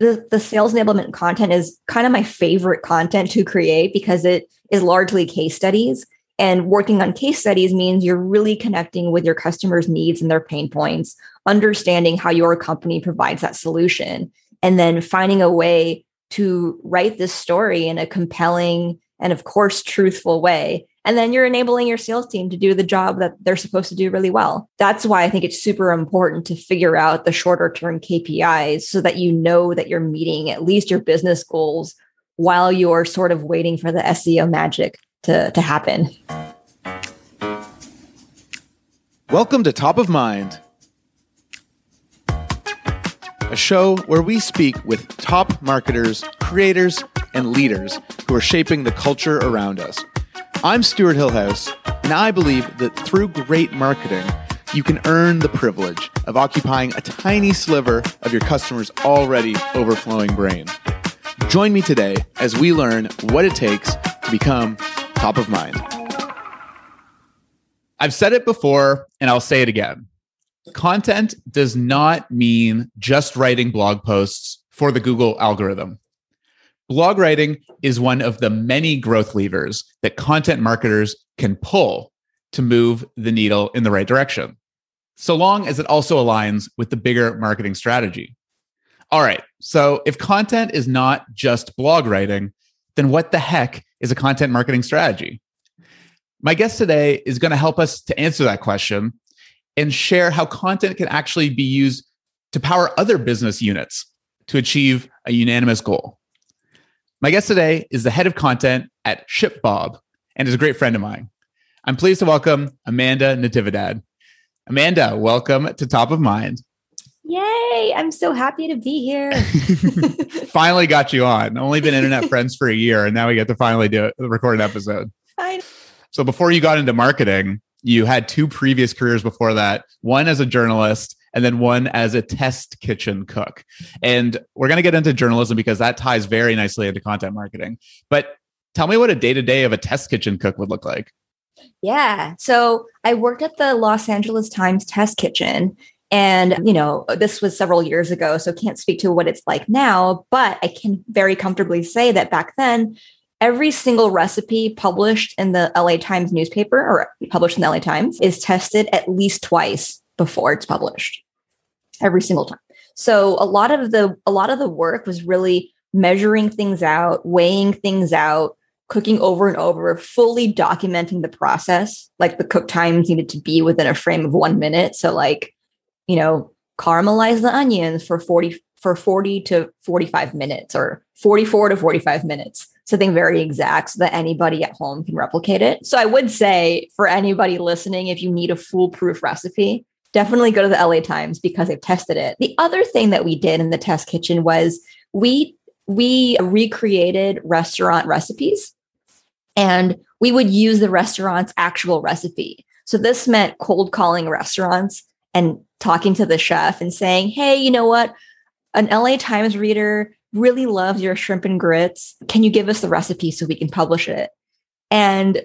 the, the sales enablement content is kind of my favorite content to create because it is largely case studies. And working on case studies means you're really connecting with your customers' needs and their pain points, understanding how your company provides that solution, and then finding a way to write this story in a compelling and, of course, truthful way and then you're enabling your sales team to do the job that they're supposed to do really well. That's why I think it's super important to figure out the shorter term KPIs so that you know that you're meeting at least your business goals while you're sort of waiting for the SEO magic to, to happen. Welcome to Top of Mind, a show where we speak with top marketers, creators, and leaders who are shaping the culture around us. I'm Stewart Hillhouse, and I believe that through great marketing, you can earn the privilege of occupying a tiny sliver of your customer's already overflowing brain. Join me today as we learn what it takes to become top of mind. I've said it before, and I'll say it again. Content does not mean just writing blog posts for the Google algorithm. Blog writing is one of the many growth levers that content marketers can pull to move the needle in the right direction, so long as it also aligns with the bigger marketing strategy. All right, so if content is not just blog writing, then what the heck is a content marketing strategy? My guest today is going to help us to answer that question and share how content can actually be used to power other business units to achieve a unanimous goal. My guest today is the head of content at ShipBob and is a great friend of mine. I'm pleased to welcome Amanda Natividad. Amanda, welcome to Top of Mind. Yay! I'm so happy to be here. finally got you on. Only been internet friends for a year, and now we get to finally do it, record an episode. I so before you got into marketing, you had two previous careers before that. One as a journalist and then one as a test kitchen cook. And we're going to get into journalism because that ties very nicely into content marketing. But tell me what a day to day of a test kitchen cook would look like. Yeah. So I worked at the Los Angeles Times test kitchen. And, you know, this was several years ago, so can't speak to what it's like now, but I can very comfortably say that back then, every single recipe published in the LA Times newspaper or published in the LA Times is tested at least twice before it's published every single time. So a lot of the a lot of the work was really measuring things out, weighing things out, cooking over and over, fully documenting the process. Like the cook times needed to be within a frame of 1 minute. So like, you know, caramelize the onions for 40 for 40 to 45 minutes or 44 to 45 minutes something very exact so that anybody at home can replicate it. So I would say for anybody listening, if you need a foolproof recipe, definitely go to the LA Times because they've tested it. The other thing that we did in the test kitchen was we we recreated restaurant recipes and we would use the restaurant's actual recipe. So this meant cold calling restaurants and talking to the chef and saying, "Hey, you know what? An LA Times reader really loves your shrimp and grits. Can you give us the recipe so we can publish it?" And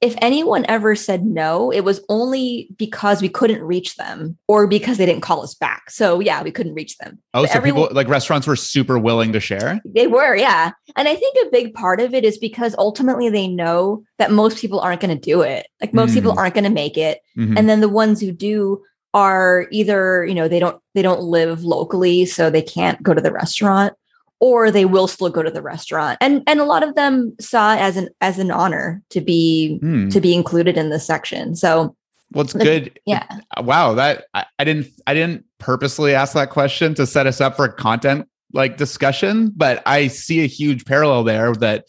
if anyone ever said no, it was only because we couldn't reach them or because they didn't call us back. So yeah, we couldn't reach them. Oh, but so everyone, people like restaurants were super willing to share? They were, yeah. And I think a big part of it is because ultimately they know that most people aren't going to do it. Like most mm. people aren't going to make it. Mm-hmm. And then the ones who do are either, you know, they don't they don't live locally so they can't go to the restaurant or they will still go to the restaurant. And and a lot of them saw it as an as an honor to be hmm. to be included in this section. So well it's good. yeah. Wow that I, I, didn't i didn't purposely ask that question to set us up for a content like discussion but i see a huge parallel there that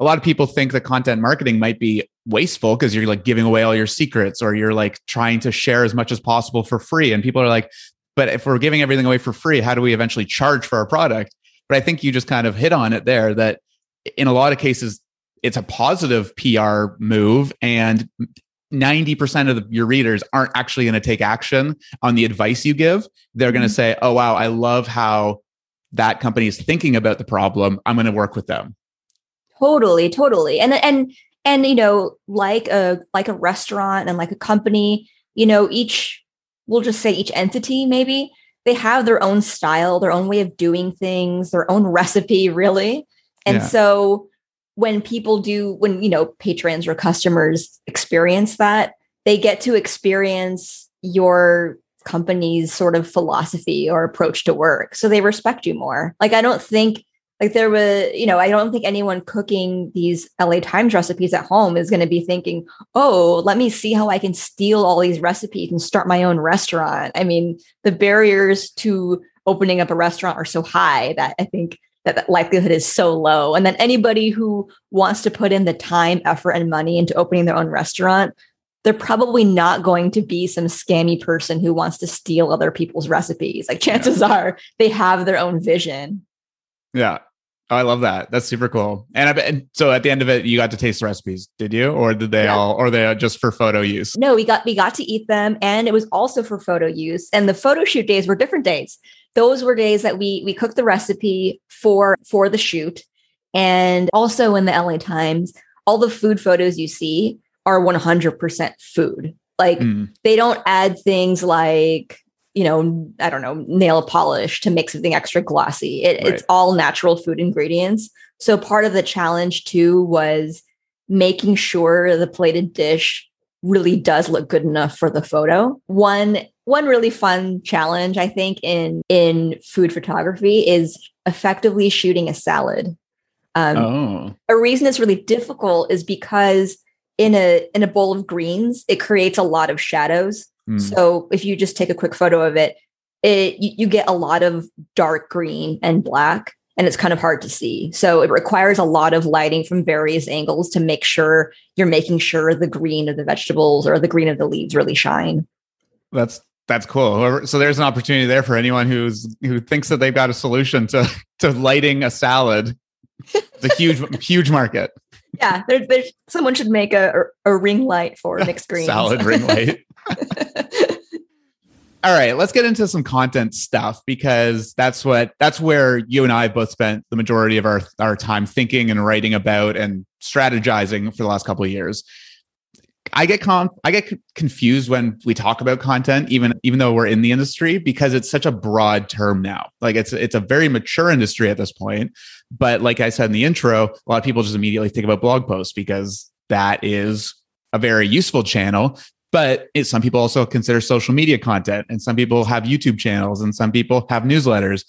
a lot of people think that content marketing might be wasteful because you're like giving away all your secrets or you're like trying to share as much as possible for free. And people are like but if we're giving everything away for free how do we eventually charge for our product but I think you just kind of hit on it there that in a lot of cases, it's a positive PR move and 90% of the, your readers aren't actually going to take action on the advice you give. They're going to mm-hmm. say, oh, wow, I love how that company is thinking about the problem. I'm going to work with them. Totally, totally. And, and, and, you know, like a, like a restaurant and like a company, you know, each, we'll just say each entity maybe they have their own style, their own way of doing things, their own recipe, really. And Yeah. so when people do, when, you know, patrons or customers experience that, they get to experience your company's sort of philosophy or approach to work. So they respect you more. Like, I don't think, like, there was, you know, I don't think anyone cooking these LA Times recipes at home is going to be thinking, oh, let me see how I can steal all these recipes and start my own restaurant. I mean, the barriers to opening up a restaurant are so high that I think that that likelihood is so low. And then anybody who wants to put in the time, effort, and money into opening their own restaurant, they're probably not going to be some scammy person who wants to steal other people's recipes. Like chances are they have their own vision. Yeah. Oh, I love that. That's super cool. And I and so at the end of it, you got to taste the recipes, did you? Or did they Yeah. all, or they are just for photo use? No, we got we got to eat them and it was also for photo use. And the photo shoot days were different days. Those were days that we we cooked the recipe for for the shoot. And also in the LA Times, all the food photos you see are 100% food. Like Mm, they don't add things like you know i don't know nail polish to make something extra glossy. It, Right. it's all natural food ingredients. So part of the challenge too was making sure the plated dish really does look good enough for the photo. One one really fun challenge i think in in food photography is effectively shooting a salad. Um, oh, a reason it's really difficult is because in a in a bowl of greens it creates a lot of shadows mm, so if you just take a quick photo of it it you, you get a lot of dark green and black and it's kind of hard to see so it requires a lot of lighting from various angles to make sure you're making sure the green of the vegetables or the green of the leaves really shine that's, that's cool. Whoever, so there's an opportunity there for anyone who's, who thinks that they've got a solution to, to lighting a salad. It's a huge, huge market. yeah there, there's someone should make a, a ring light for mixed greens Salad ring light. All right, let's get into some content stuff because that's what that's where you and I have both spent the majority of our our time thinking and writing about and strategizing for the last couple of years. I get con- I get confused when we talk about content even even though we're in the industry because it's such a broad term now. Like it's it's a very mature industry at this point, but like I said in the intro, a lot of people just immediately think about blog posts because that is a very useful channel but it, some people also consider social media content and some people have youtube channels and some people have newsletters.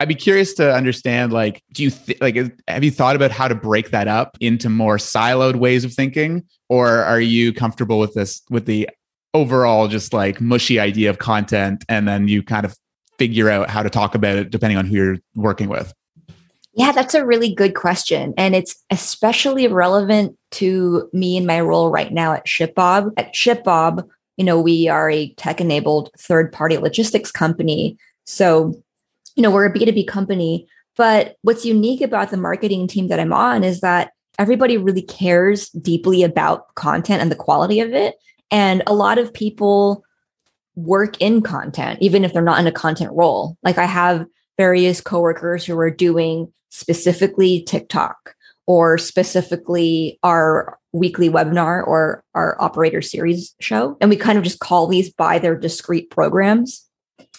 I'd be curious to understand like do you th- like have you thought about how to break that up into more siloed ways of thinking? Or are you comfortable with this with the overall just like mushy idea of content and then you kind of figure out how to talk about it depending on who you're working with Yeah, that's a really good question. And it's especially relevant to me in my role right now at ShipBob. At ShipBob, you know, we are a tech enabled third party logistics company. So, you know, we're a B2B company. But what's unique about the marketing team that I'm on is that everybody really cares deeply about content and the quality of it. And a lot of people work in content, even if they're not in a content role. Like I have various coworkers who are doing specifically TikTok or specifically our weekly webinar or our operator series show. And we kind of just call these by their discrete programs.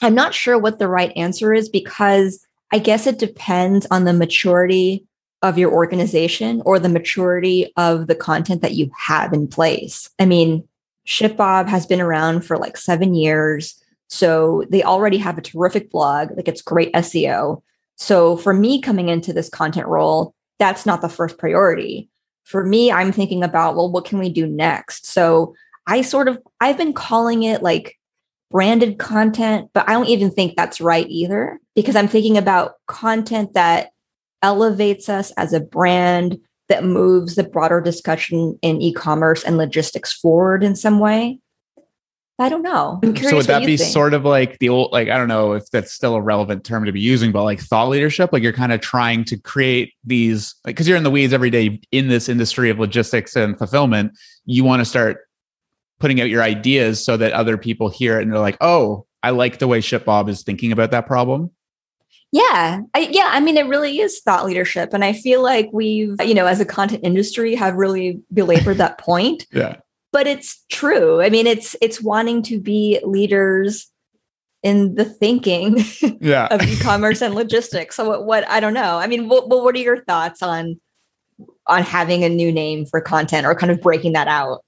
I'm not sure what the right answer is because I guess it depends on the maturity of your organization or the maturity of the content that you have in place. I mean, ShipBob has been around for like seven years. So they already have a terrific blog, like it's great SEO. So for me coming into this content role, that's not the first priority. For me, I'm thinking about, well, what can we do next? So I sort of, I've been calling it like branded content, but I don't even think that's right either because I'm thinking about content that elevates us as a brand that moves the broader discussion in e-commerce and logistics forward in some way. I don't know. I'm curious. so would that be think. sort of like the old like i don't know if that's still a relevant term to be using but like thought leadership like you're kind of trying to create these like because you're in the weeds every day in this industry of logistics and fulfillment you want to start putting out your ideas so that other people hear it and they're like oh i like the way shipbob is thinking about that problem Yeah. I, yeah. I mean, it really is thought leadership. And I feel like we've, you know, as a content industry have really belabored that point, yeah but it's true. I mean, it's, it's wanting to be leaders in the thinking yeah. of e-commerce and logistics. So what, what I don't know. I mean, what, what are your thoughts on on having a new name for content or kind of breaking that out?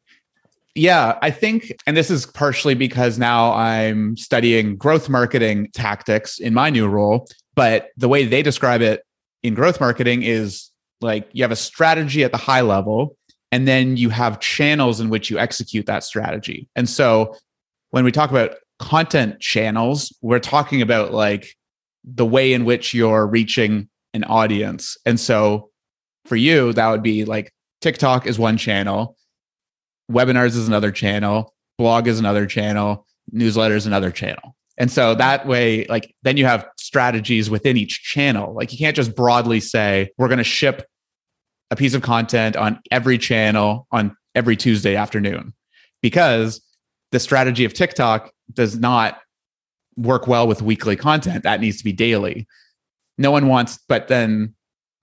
Yeah, I think, and this is partially because now I'm studying growth marketing tactics in my new role. But the way they describe it in growth marketing is like you have a strategy at the high level, and then you have channels in which you execute that strategy. And so when we talk about content channels, we're talking about like the way in which you're reaching an audience. And so for you, that would be like TikTok is one channel webinars is another channel, blog is another channel, newsletter is another channel. And so that way, like, then you have strategies within each channel. Like, you can't just broadly say, we're going to ship a piece of content on every channel on every Tuesday afternoon, because the strategy of TikTok does not work well with weekly content. That needs to be daily. No one wants, but then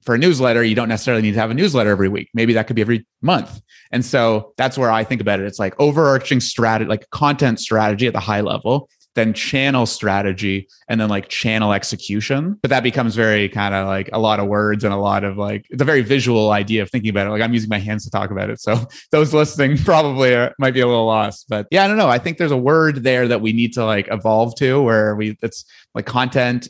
for a newsletter, you don't necessarily need to have a newsletter every week. Maybe that could be every month. And so that's where I think about it. It's like overarching strategy, like content strategy at the high level, then channel strategy, and then like channel execution. But that becomes very kind of like a lot of words and a lot of like, it's a very visual idea of thinking about it. Like I'm using my hands to talk about it. So those listening probably are, might be a little lost. But yeah, I don't know. I think there's a word there that we need to like evolve to where we, it's like content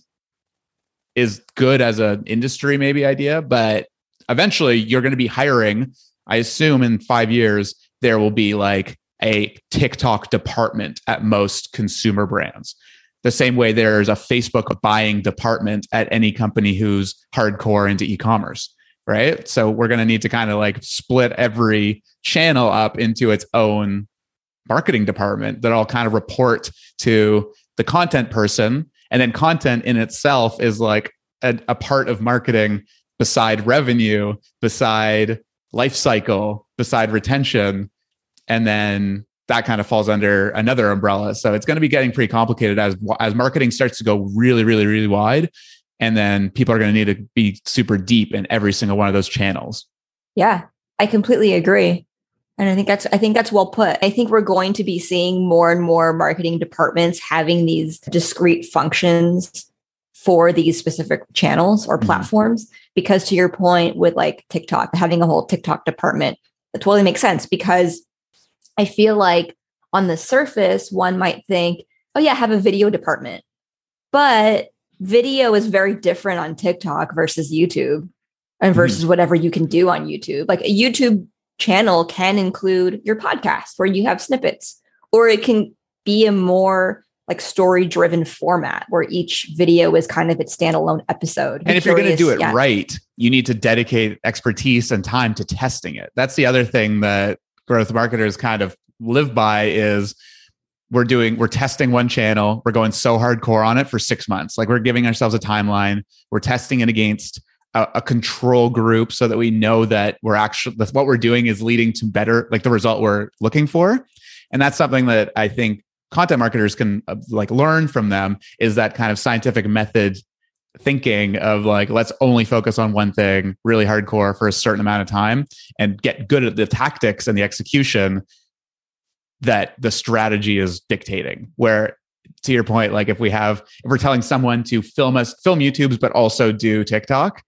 is good as an industry maybe idea, but eventually you're going to be hiring. I assume in five years there will be like a TikTok department at most consumer brands. The same way there's a Facebook buying department at any company who's hardcore into e-commerce, right? So we're going to need to kind of like split every channel up into its own marketing department that all kind of report to the content person and then content in itself is like a, a part of marketing beside revenue, beside life cycle, beside retention. And then that kind of falls under another umbrella. So it's going to be getting pretty complicated as as marketing starts to go really, really, really wide. And then people are going to need to be super deep in every single one of those channels. Yeah, I completely agree. And I think that's I think that's well put. I think we're going to be seeing more and more marketing departments having these discrete functions for these specific channels or mm-hmm. platforms mm-hmm. because to your point with like TikTok having a whole TikTok department it totally makes sense because I feel like on the surface one might think oh yeah I have a video department but video is very different on TikTok versus YouTube and mm-hmm. versus mm-hmm. whatever you can do on YouTube like a YouTube channel can include your podcast where you have snippets, or it can be a more like story driven format where each video is kind of its standalone episode. And if you're going to do it yeah. right, you need to dedicate expertise and time to testing it. That's the other thing that growth marketers kind of live by is we're doing we're testing one channel. We're going so hardcore on it for six months. Like we're giving ourselves a timeline. We're testing it against a, a, control group so that we know that we're actually that what we're doing is leading to better like the result we're looking for. And that's something that i think content marketers can uh, like learn from them is that kind of scientific method thinking of like let's only focus on one thing really hardcore for a certain amount of time and get good at the tactics and the execution that the strategy is dictating where to your point like if we have if we're telling someone to film us film youtubes but also do tiktok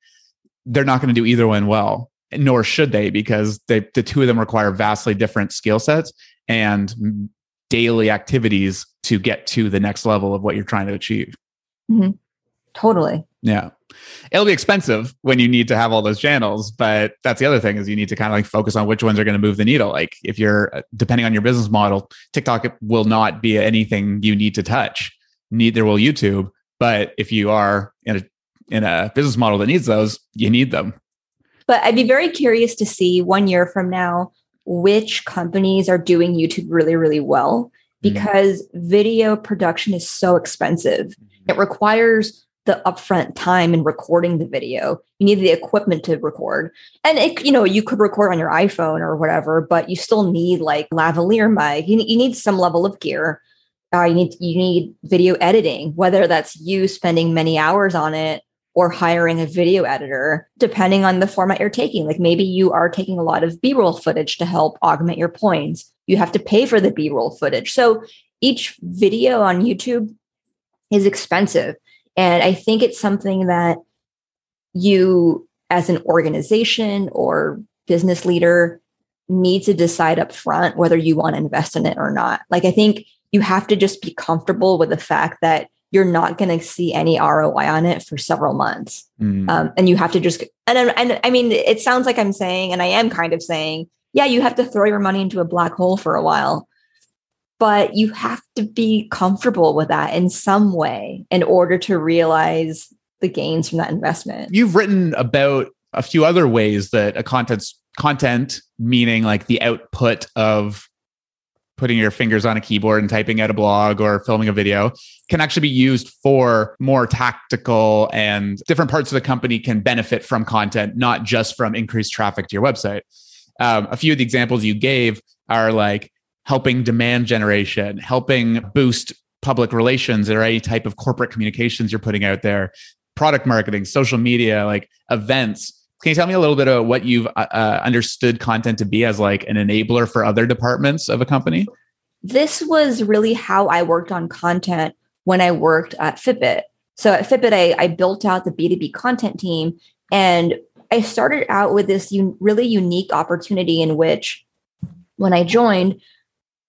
they're not going to do either one well, nor should they, because they, the two of them require vastly different skill sets and daily activities to get to the next level of what you're trying to achieve. Mm-hmm. Totally. Yeah. It'll be expensive when you need to have all those channels, but that's the other thing is you need to kind of like focus on which ones are going to move the needle. Like if you're uh, depending on your business model, TikTok will not be anything you need to touch. Neither will YouTube. But if you are in a in a business model that needs those, you need them. But I'd be very curious to see one year from now which companies are doing YouTube really, really well mm-hmm. because mm-hmm. video production is so expensive. Mm-hmm. It requires the upfront time in recording the video. You need the equipment to record. And it, you know, you could record on your iPhone or whatever, but you still need like lavalier mic. You, you need some level of gear. Uh, you need you need video editing, whether that's you spending many hours on it or hiring a video editor, depending on the format you're taking. Like maybe you are taking a lot of B roll footage to help augment your points. You have to pay for the B roll footage. So each video on YouTube is expensive. And I think it's something that you, as an organization or business leader, need to decide up front whether you want to invest in it or not. Like, I think you have to just be comfortable with the fact that you're not going to see any ROI on it for several months. Mm. Um, and you have to just, and, and I mean, it sounds like I'm saying, and I am kind of saying, yeah, you have to throw your money into a black hole for a while, but you have to be comfortable with that in some way in order to realize the gains from that investment. You've written about a few other ways that a content's content, meaning like the output of putting your fingers on a keyboard and typing out a blog or filming a video can actually be used for more tactical and different parts of the company can benefit from content, not just from increased traffic to your website. Um, a few of the examples you gave are like helping demand generation, helping boost public relations or any type of corporate communications you're putting out there, product marketing, social media, like events. Can you tell me a little bit about what you've uh, uh, understood content to be as like an enabler for other departments of a company? This was really how I worked on content when I worked at Fitbit. So at Fitbit, I, I built out the B2B content team and I started out with this un- really unique opportunity in which when I joined,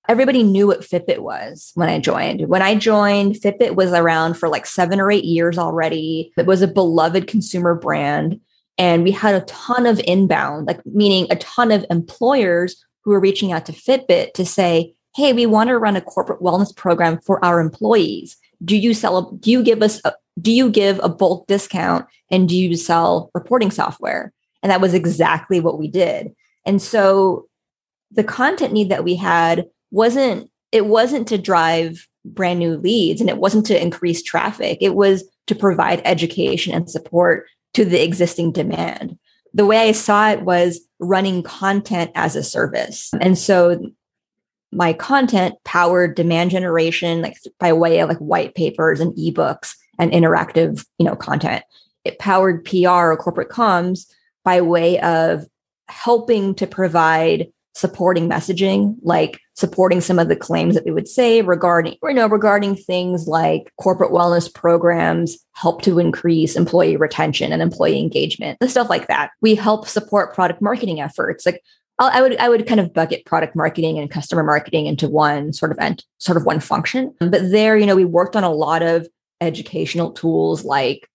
everybody knew what Fitbit was when I joined. When I joined, Fitbit was around for like seven or eight years already. It was a beloved consumer brand. And we had a ton of inbound, like meaning a ton of employers who were reaching out to Fitbit to say, hey, we want to run a corporate wellness program for our employees. Do you sell, do you give us, a, do you give a bulk discount and do you sell reporting software? And that was exactly what we did. And so the content need that we had wasn't, it wasn't to drive brand new leads and it wasn't to increase traffic. It was to provide education and support to the existing demand. The way I saw it was running content as a service. And so my content powered demand generation like by way of like white papers and ebooks and interactive, you know, content. It powered PR or corporate comms by way of helping to provide supporting messaging, like supporting some of the claims that we would say regarding, you know, regarding things like corporate wellness programs help to increase employee retention and employee engagement, the stuff like that. We help support product marketing efforts. Like I would I would kind of bucket product marketing and customer marketing into one sort of ent- sort of one function. But there, you know, we worked on a lot of educational tools like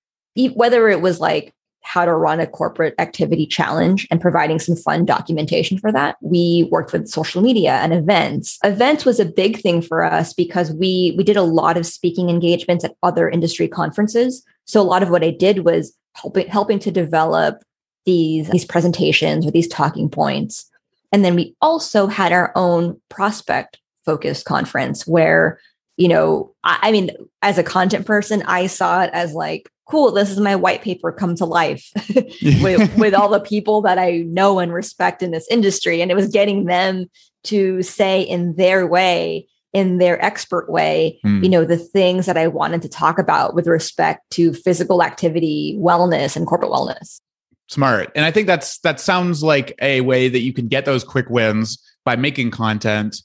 whether it was like how to run a corporate activity challenge and providing some fun documentation for that. We worked with social media and events. Events was a big thing for us because we we did a lot of speaking engagements at other industry conferences. So a lot of what I did was helping helping to develop these these presentations or these talking points. And then we also had our own prospect focused conference where you know, I, I mean, as a content person, I saw it as like, cool, this is my white paper come to life with, with all the people that I know and respect in this industry. And it was getting them to say in their way, in their expert way, mm. you know, the things that I wanted to talk about with respect to physical activity, wellness, and corporate wellness. Smart. And I think that's that sounds like a way that you can get those quick wins by making content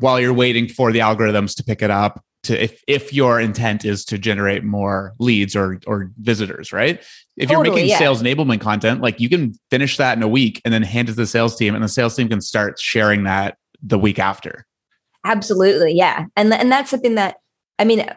while you're waiting for the algorithms to pick it up to if if your intent is to generate more leads or or visitors right? If totally, you're making yeah. sales enablement content like you can finish that in a week and then hand it to the sales team and the sales team can start sharing that the week after. Absolutely yeah. And and that's something that i mean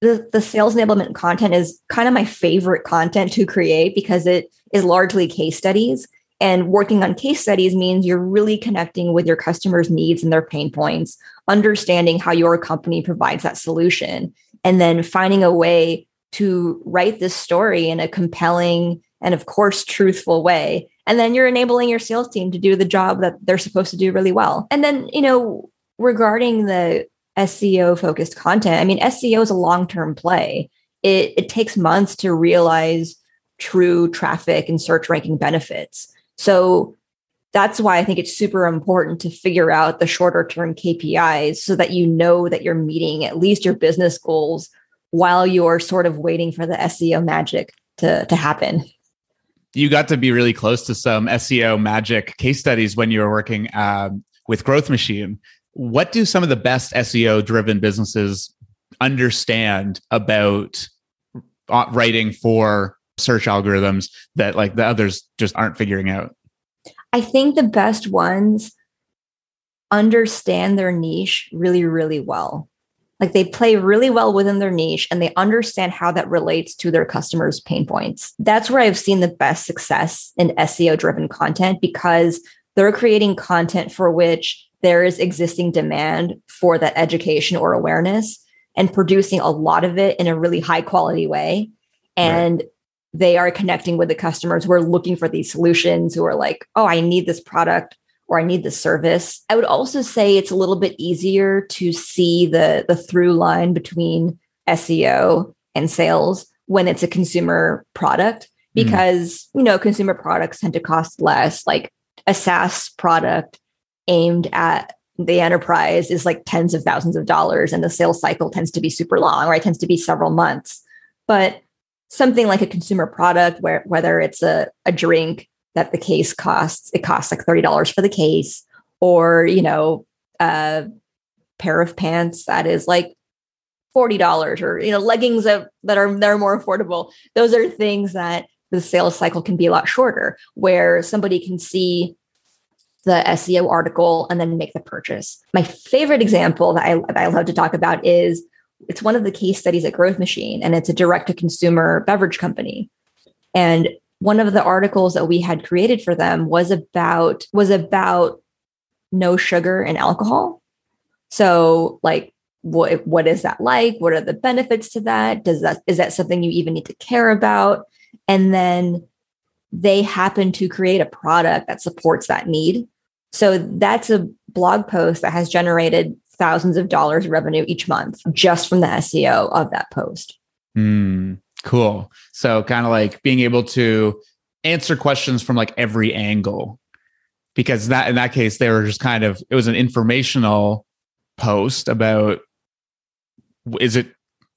the, the sales enablement content is kind of my favorite content to create because it is largely case studies and working on case studies means you're really connecting with your customers' needs and their pain points, understanding how your company provides that solution, and then finding a way to write this story in a compelling and, of course, truthful way. And then you're enabling your sales team to do the job that they're supposed to do really well. And then, you know, regarding the SEO focused content, I mean, SEO is a long term play. It, it takes months to realize true traffic and search ranking benefits. So that's why I think it's super important to figure out the shorter term KPIs so that you know that you're meeting at least your business goals while you're sort of waiting for the SEO magic to, to happen. You got to be really close to some SEO magic case studies when you were working um, with Growth Machine. What do some of the best SEO driven businesses understand about uh, writing for search algorithms that like the others just aren't figuring out? I think the best ones understand their niche really, really well. Like they play really well within their niche and they understand how that relates to their customers' pain points. That's where I've seen the best success in SEO driven content because they're creating content for which there is existing demand for that education or awareness and producing a lot of it in a really high quality way. And right. They are connecting with the customers who are looking for these solutions, who are like, oh, I need this product or I need this service. I would also say it's a little bit easier to see the, the through line between SEO and sales when it's a consumer product mm-hmm. because mm. you know consumer products tend to cost less like a SaaS product aimed at the enterprise is like tens of thousands of dollars and the sales cycle tends to be super long right it tends to be several months but something like a consumer product where whether it's a, a drink that the case costs it costs like $30 for the case or you know a pair of pants that is like $40 or you know leggings that, that are that are more affordable those are things that the sales cycle can be a lot shorter where somebody can see the SEO article and then make the purchase. My favorite example that I, that I love to talk about is it's one of the case studies at Growth Machine, and it's a direct to consumer beverage company. And one of the articles that we had created for them was about was about no sugar and alcohol. So, like, what what is that like? What are the benefits to that? Does that is that something you even need to care about? And then they happen to create a product that supports that need. So that's a blog post that has generated thousands of dollars revenue each month just from the SEO of that post. Mm, cool. So kind of like being able to answer questions from like every angle because that in that case they were just kind of it was an informational post about is it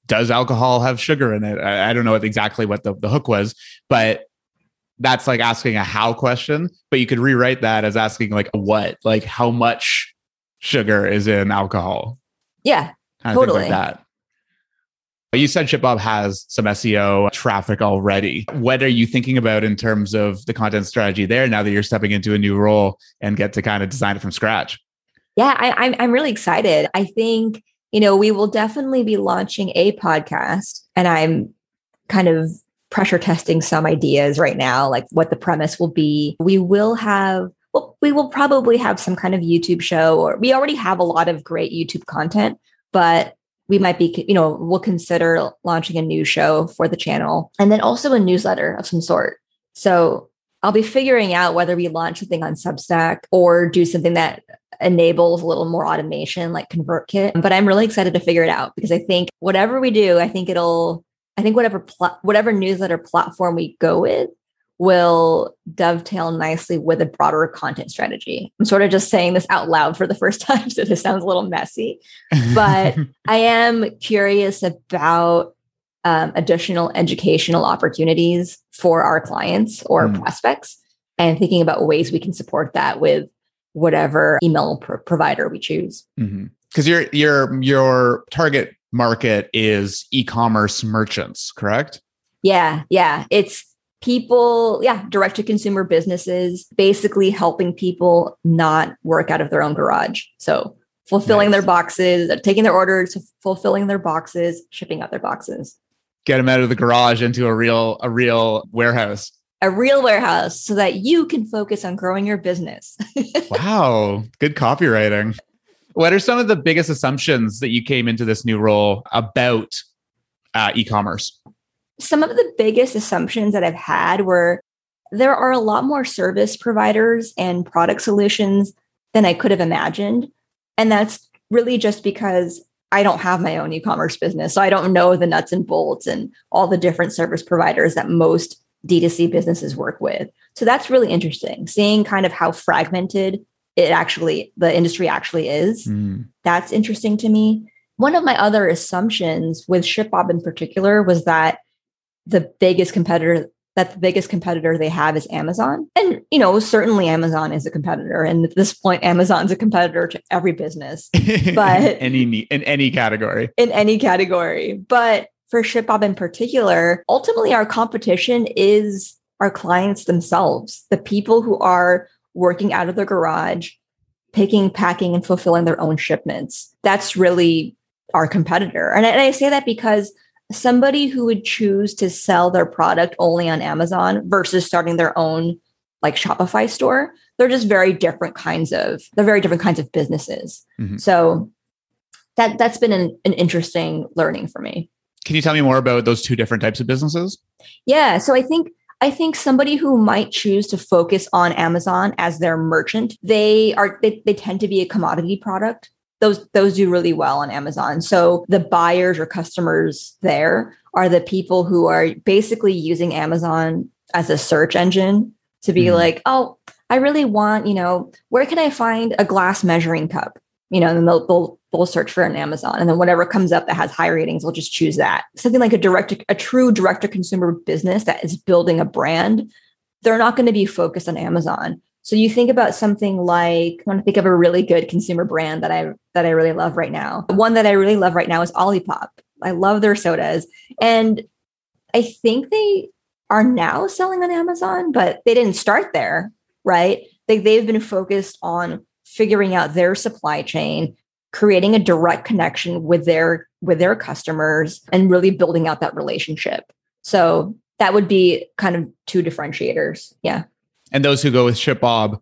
does alcohol have sugar in it i, I don't know what, exactly what the, the hook was but that's like asking a how question, but you could rewrite that as asking like what, like how much sugar is in alcohol. Yeah, kind totally. like that. You said ShipBob has some SEO traffic already. What are you thinking about in terms of the content strategy there now that you're stepping into a new role and get to kind of design it from scratch? Yeah, I, I'm I'm really excited. I think you know we will definitely be launching a podcast, and I'm kind of pressure testing some ideas right now, like what the premise will be. We will have well, we will probably have some kind of YouTube show, or we already have a lot of great YouTube content, but we might be, you know, we'll consider launching a new show for the channel and then also a newsletter of some sort. So I'll be figuring out whether we launch something on Substack or do something that enables a little more automation like ConvertKit. But I'm really excited to figure it out because I think whatever we do, I think it'll I think whatever pl- whatever newsletter platform we go with will dovetail nicely with a broader content strategy. I'm sort of just saying this out loud for the first time, so this sounds a little messy, but I am curious about um, additional educational opportunities for our clients or mm. prospects, and thinking about ways we can support that with whatever email provider we choose. Because mm-hmm. your your your target market is e-commerce merchants, correct? Yeah, yeah. It's people, yeah, direct to consumer businesses, basically helping people not work out of their own garage. So fulfilling nice. their boxes, taking their orders, fulfilling their boxes, shipping out their boxes. Get them out of the garage into a real a real warehouse. A real warehouse so that you can focus on growing your business. wow, good copywriting. What are some of the biggest assumptions that you came into this new role about uh, e-commerce? Some of the biggest assumptions that I've had were there are a lot more service providers and product solutions than I could have imagined. And that's really just because I don't have my own e commerce business. So I don't know the nuts and bolts and all the different service providers that most D2C businesses work with. So that's really interesting, seeing kind of how fragmented it actually the industry actually is. Mm. That's interesting to me. One of my other assumptions with ShipBob in particular was that the biggest competitor that the biggest competitor they have is Amazon. And, you know, certainly Amazon is a competitor. And at this point, Amazon's a competitor to every business, but any in any category. In any category. But for ShipBob in particular, ultimately our competition is our clients themselves, the people who are working out of their garage, picking, packing, and fulfilling their own shipments. That's really our competitor. And I, and I say that because somebody who would choose to sell their product only on Amazon versus starting their own like Shopify store, they're just very different kinds of they're very different kinds of businesses. Mm-hmm. So that that's been an, an interesting learning for me. Can you tell me more about those two different types of businesses? Yeah, so I think I think somebody who might choose to focus on Amazon as their merchant, they are they, they tend to be a commodity product. Those those do really well on Amazon. So the buyers or customers there are the people who are basically using Amazon as a search engine to be mm. like, oh, I really want, you know, where can I find a glass measuring cup? You know, and they'll, they'll we'll search for an Amazon, and then whatever comes up that has high ratings, we'll just choose that. Something like a direct, a true direct to consumer business that is building a brand, they're not going to be focused on Amazon. So you think about something like I want to think of a really good consumer brand that I that I really love right now. One that I really love right now is Olipop. I love their sodas, and I think they are now selling on Amazon, but they didn't start there, right? They, they've been focused on figuring out their supply chain, creating a direct connection with their with their customers and really building out that relationship so that would be kind of two differentiators yeah and those who go with ShipBob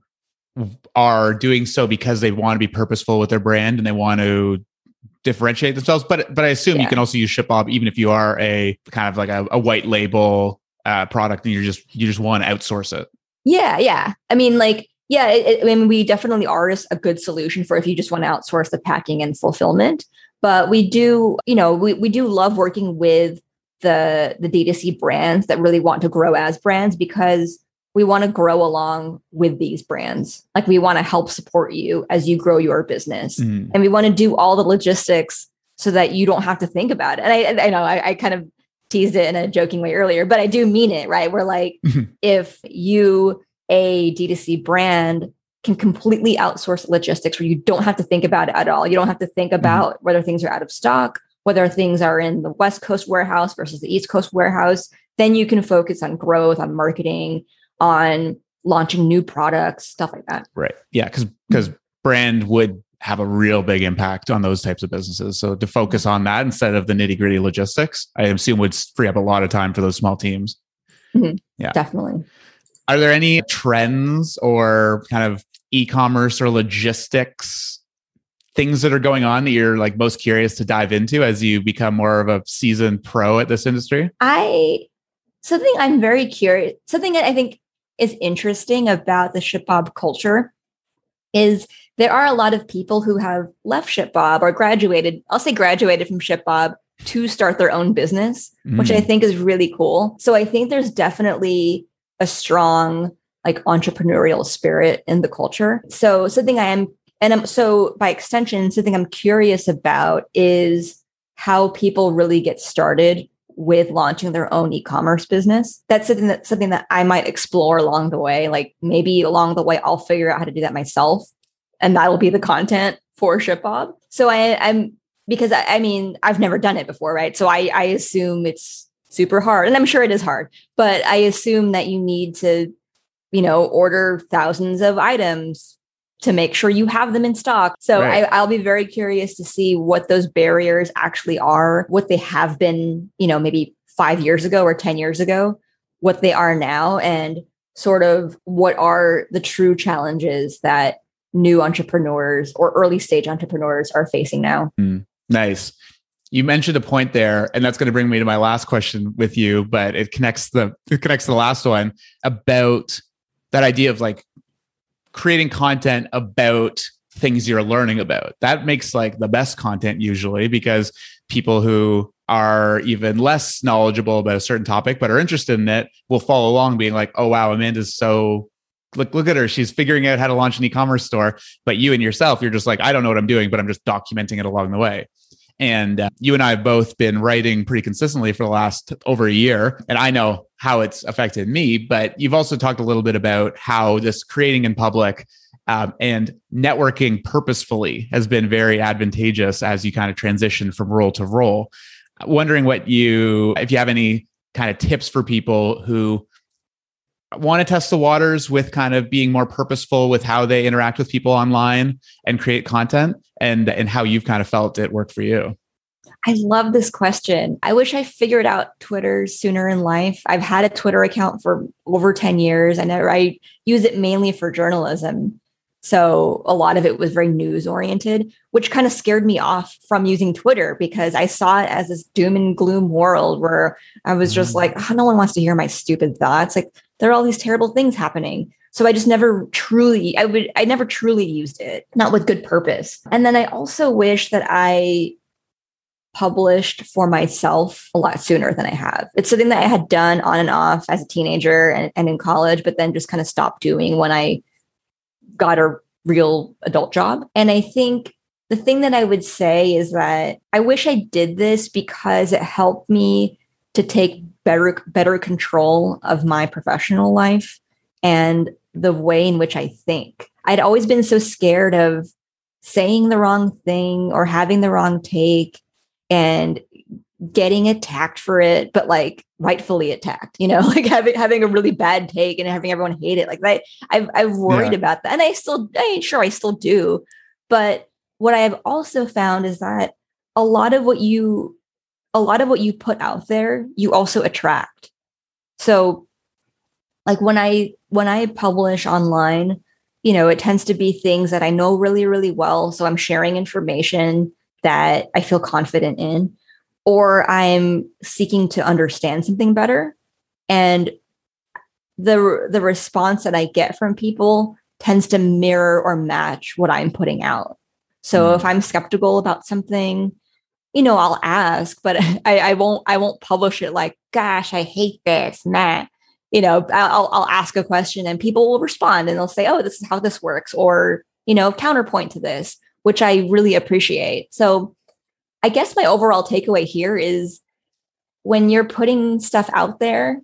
are doing so because they want to be purposeful with their brand and they want to differentiate themselves but but i assume yeah. you can also use ShipBob even if you are a kind of like a, a white label uh, product and you just you just want to outsource it yeah yeah i mean like yeah, it, it, I mean, we definitely are a good solution for if you just want to outsource the packing and fulfillment. But we do, you know, we, we do love working with the the D2C brands that really want to grow as brands because we want to grow along with these brands. Like we want to help support you as you grow your business. Mm. And we want to do all the logistics so that you don't have to think about it. And I, I know I, I kind of teased it in a joking way earlier, but I do mean it, right? We're like, if you a D2C brand can completely outsource logistics where you don't have to think about it at all. You don't have to think mm-hmm. about mm-hmm. whether things are out of stock, whether things are in the West Coast warehouse versus the East Coast warehouse. Then you can focus on growth, on marketing, on launching new products, stuff like that. Right. Yeah. Cause because brand would have a real big impact on those types of businesses. So to focus on that instead of the nitty gritty logistics, I assume would free up a lot of time for those small teams. Mm-hmm. Yeah. Definitely. Are there any trends or kind of e-commerce or logistics things that are going on that you're like most curious to dive into as you become more of a seasoned pro at this industry? I something I'm very curious, something that I think is interesting about the ShipBob culture is there are a lot of people who have left ShipBob or graduated, I'll say graduated from ShipBob to start their own business, mm. which I mm. think is really cool. So I think there's definitely a strong like entrepreneurial spirit in the culture. So something I am and I'm so by extension something I'm curious about is how people really get started with launching their own e-commerce business. That's something that something that I might explore along the way. Like maybe along the way I'll figure out how to do that myself and that'll be the content for ShipBob. So I, I'm because I, I mean I've never done it before, right? So I I assume it's super hard. And I'm sure it is hard, but I assume that you need to, you know, order thousands of items to make sure you have them in stock. So right. I, will be very curious to see what those barriers actually are, what they have been, you know, maybe five years ago or 10 years ago, what they are now, and sort of what are the true challenges that new entrepreneurs or early stage entrepreneurs are facing now. Mm, nice you mentioned a point there, and that's going to bring me to my last question with you, but it connects the it connects to the last one about that idea of like creating content about things you're learning about. That makes like the best content usually because people who are even less knowledgeable about a certain topic but are interested in it will follow along being like, "Oh wow, Amanda's so look look at her. She's figuring out how to launch an e-commerce store. But you and yourself you're just like i don't know what i'm doing but i'm just documenting it along the way And uh, you and I have both been writing pretty consistently for the last over a year. And I know how it's affected me, but you've also talked a little bit about how this creating in public um, and networking purposefully has been very advantageous as you kind of transition from role to role. Wondering what you, if you have any kind of tips for people who want to test the waters with kind of being more purposeful with how they interact with people online and create content and and how you've kind of felt it worked for you I love this question. I wish I figured out Twitter sooner in life. I've had a Twitter account for over 10 years and I use it mainly for journalism. So a lot of it was very news oriented, which kind of scared me off from using Twitter because I saw it as this doom and gloom world where I was just mm. like, oh, no one wants to hear my stupid thoughts. Like there are all these terrible things happening. So I just never truly, I would, I never truly used it, not with good purpose. And then I also wish that I published for myself a lot sooner than I have. It's something that I had done on and off as a teenager and, and in college, but then just kind of stopped doing when I got a real adult job. And I think the thing that I would say is that I wish I did this because it helped me to take better better control of my professional life and the way in which I think. I'd always been so scared of saying the wrong thing or having the wrong take and getting attacked for it, but like rightfully attacked, you know, like having having a really bad take and having everyone hate it. Like that, I've I've worried yeah. about that. And I still I mean, sure I still do. But what I have also found is that a lot of what you a lot of what you put out there, you also attract. So like when I when I publish online, you know, it tends to be things that I know really, really well. So I'm sharing information that I feel confident in or I'm seeking to understand something better. And the the response that I get from people tends to mirror or match what I'm putting out. So mm. if I'm skeptical about something, you know, I'll ask, but I, I won't I won't publish it like, gosh, I hate this, man. You know, I'll I'll ask a question and people will respond and they'll say, oh, this is how this works, or you know, counterpoint to this, which I really appreciate. So I guess my overall takeaway here is when you're putting stuff out there,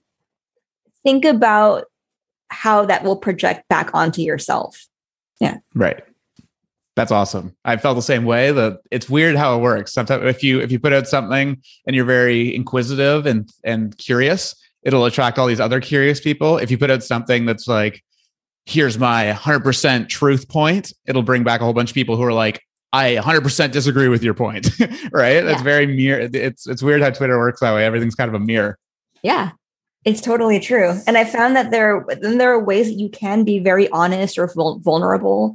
think about how that will project back onto yourself. Yeah. Right. That's awesome. I felt the same way. That it's weird how it works. Sometimes if you if you put out something and you're very inquisitive and and curious, it'll attract all these other curious people. If you put out something that's like, here's my 100% truth point, it'll bring back a whole bunch of people who are like, I 100% disagree with your point, right? That's very mirror. It's it's weird how Twitter works that way. Everything's kind of a mirror. Yeah, it's totally true. And I found that there then there are ways that you can be very honest or vulnerable,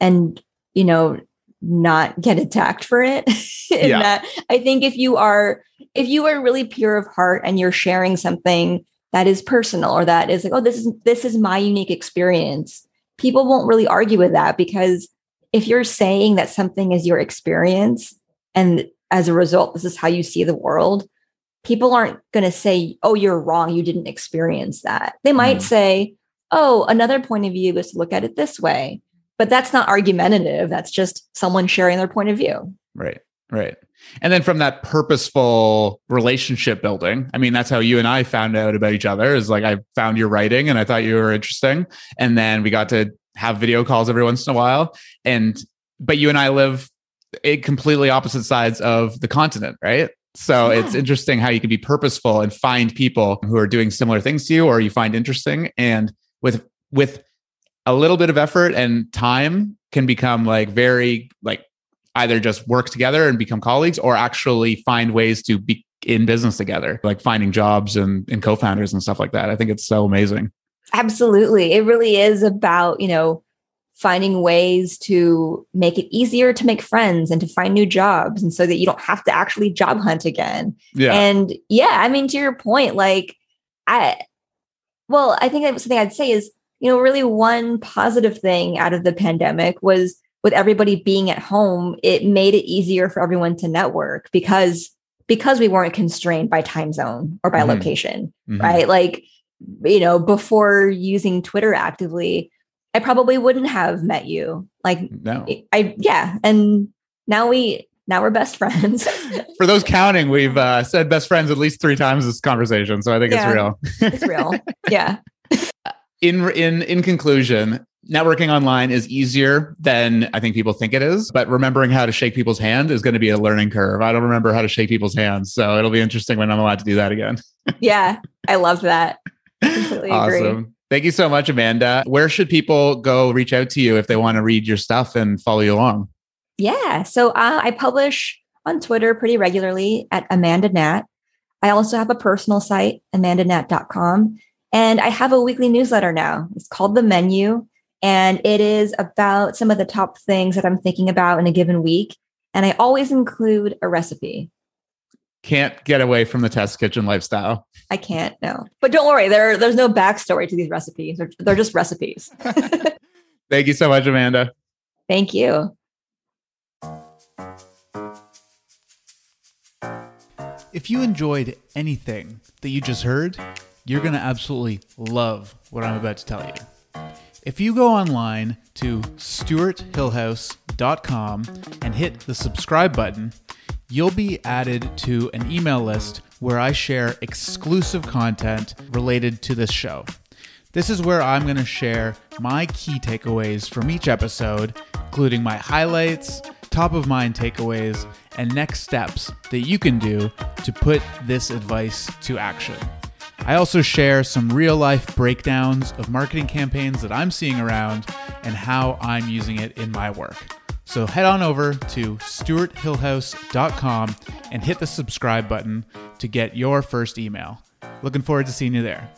and you know not get attacked for it. In yeah. that, I think if you are if you are really pure of heart and you're sharing something that is personal or that is like, oh, this is this is my unique experience, people won't really argue with that because if you're saying that something is your experience and as a result this is how you see the world people aren't going to say oh you're wrong you didn't experience that they might mm. say oh another point of view is to look at it this way but that's not argumentative that's just someone sharing their point of view right right and then from that purposeful relationship building i mean that's how you and i found out about each other is like i found your writing and i thought you were interesting and then we got to have video calls every once in a while. And but you and I live in completely opposite sides of the continent, right? So yeah. it's interesting how you can be purposeful and find people who are doing similar things to you or you find interesting and with with a little bit of effort and time can become like very like either just work together and become colleagues or actually find ways to be in business together like finding jobs and, and co-founders and stuff like that i think it's so amazing Absolutely. It really is about, you know, finding ways to make it easier to make friends and to find new jobs and so that you don't have to actually job hunt again. Yeah. And yeah, I mean to your point like I well, I think something I'd say is, you know, really one positive thing out of the pandemic was with everybody being at home, it made it easier for everyone to network because because we weren't constrained by time zone or by mm-hmm. location, mm-hmm. right? Like you know, before using Twitter actively, I probably wouldn't have met you. Like, no, I, yeah. And now we, now we're best friends. For those counting, we've uh, said best friends at least three times this conversation, so I think Yeah. it's real. it's real. Yeah. In in in conclusion networking online is easier than i think people think it is but remembering how to shake people's hand is going to be a learning curve i don't remember how to shake people's hands so it'll be interesting when i'm allowed to do that again Yeah. I love that. Completely agree. awesome thank you so much amanda where should people go reach out to you if they want to read your stuff and follow you along Yeah. So uh, I publish on Twitter pretty regularly at Amanda Nat. I also have a personal site, amandanat.com. And I have a weekly newsletter now. It's called The Menu. And it is about some of the top things that I'm thinking about in a given week. And I always include a recipe. can't get away from the test kitchen lifestyle I can't, no. But don't worry, there, there's no backstory to these recipes. They're, they're just recipes. thank you so much amanda Thank you. If you enjoyed anything that you just heard, you're going to absolutely love what I'm about to tell you. If you go online to stewarthillhouse.com and hit the subscribe button, you'll be added to an email list where I share exclusive content related to this show. This is where I'm going to share my key takeaways from each episode, including my highlights, top of mind takeaways, and next steps that you can do to put this advice to action. I also share some real life breakdowns of marketing campaigns that I'm seeing around and how I'm using it in my work. So head on over to stewarthillhouse.com and hit the subscribe button to get your first email. Looking forward to seeing you there.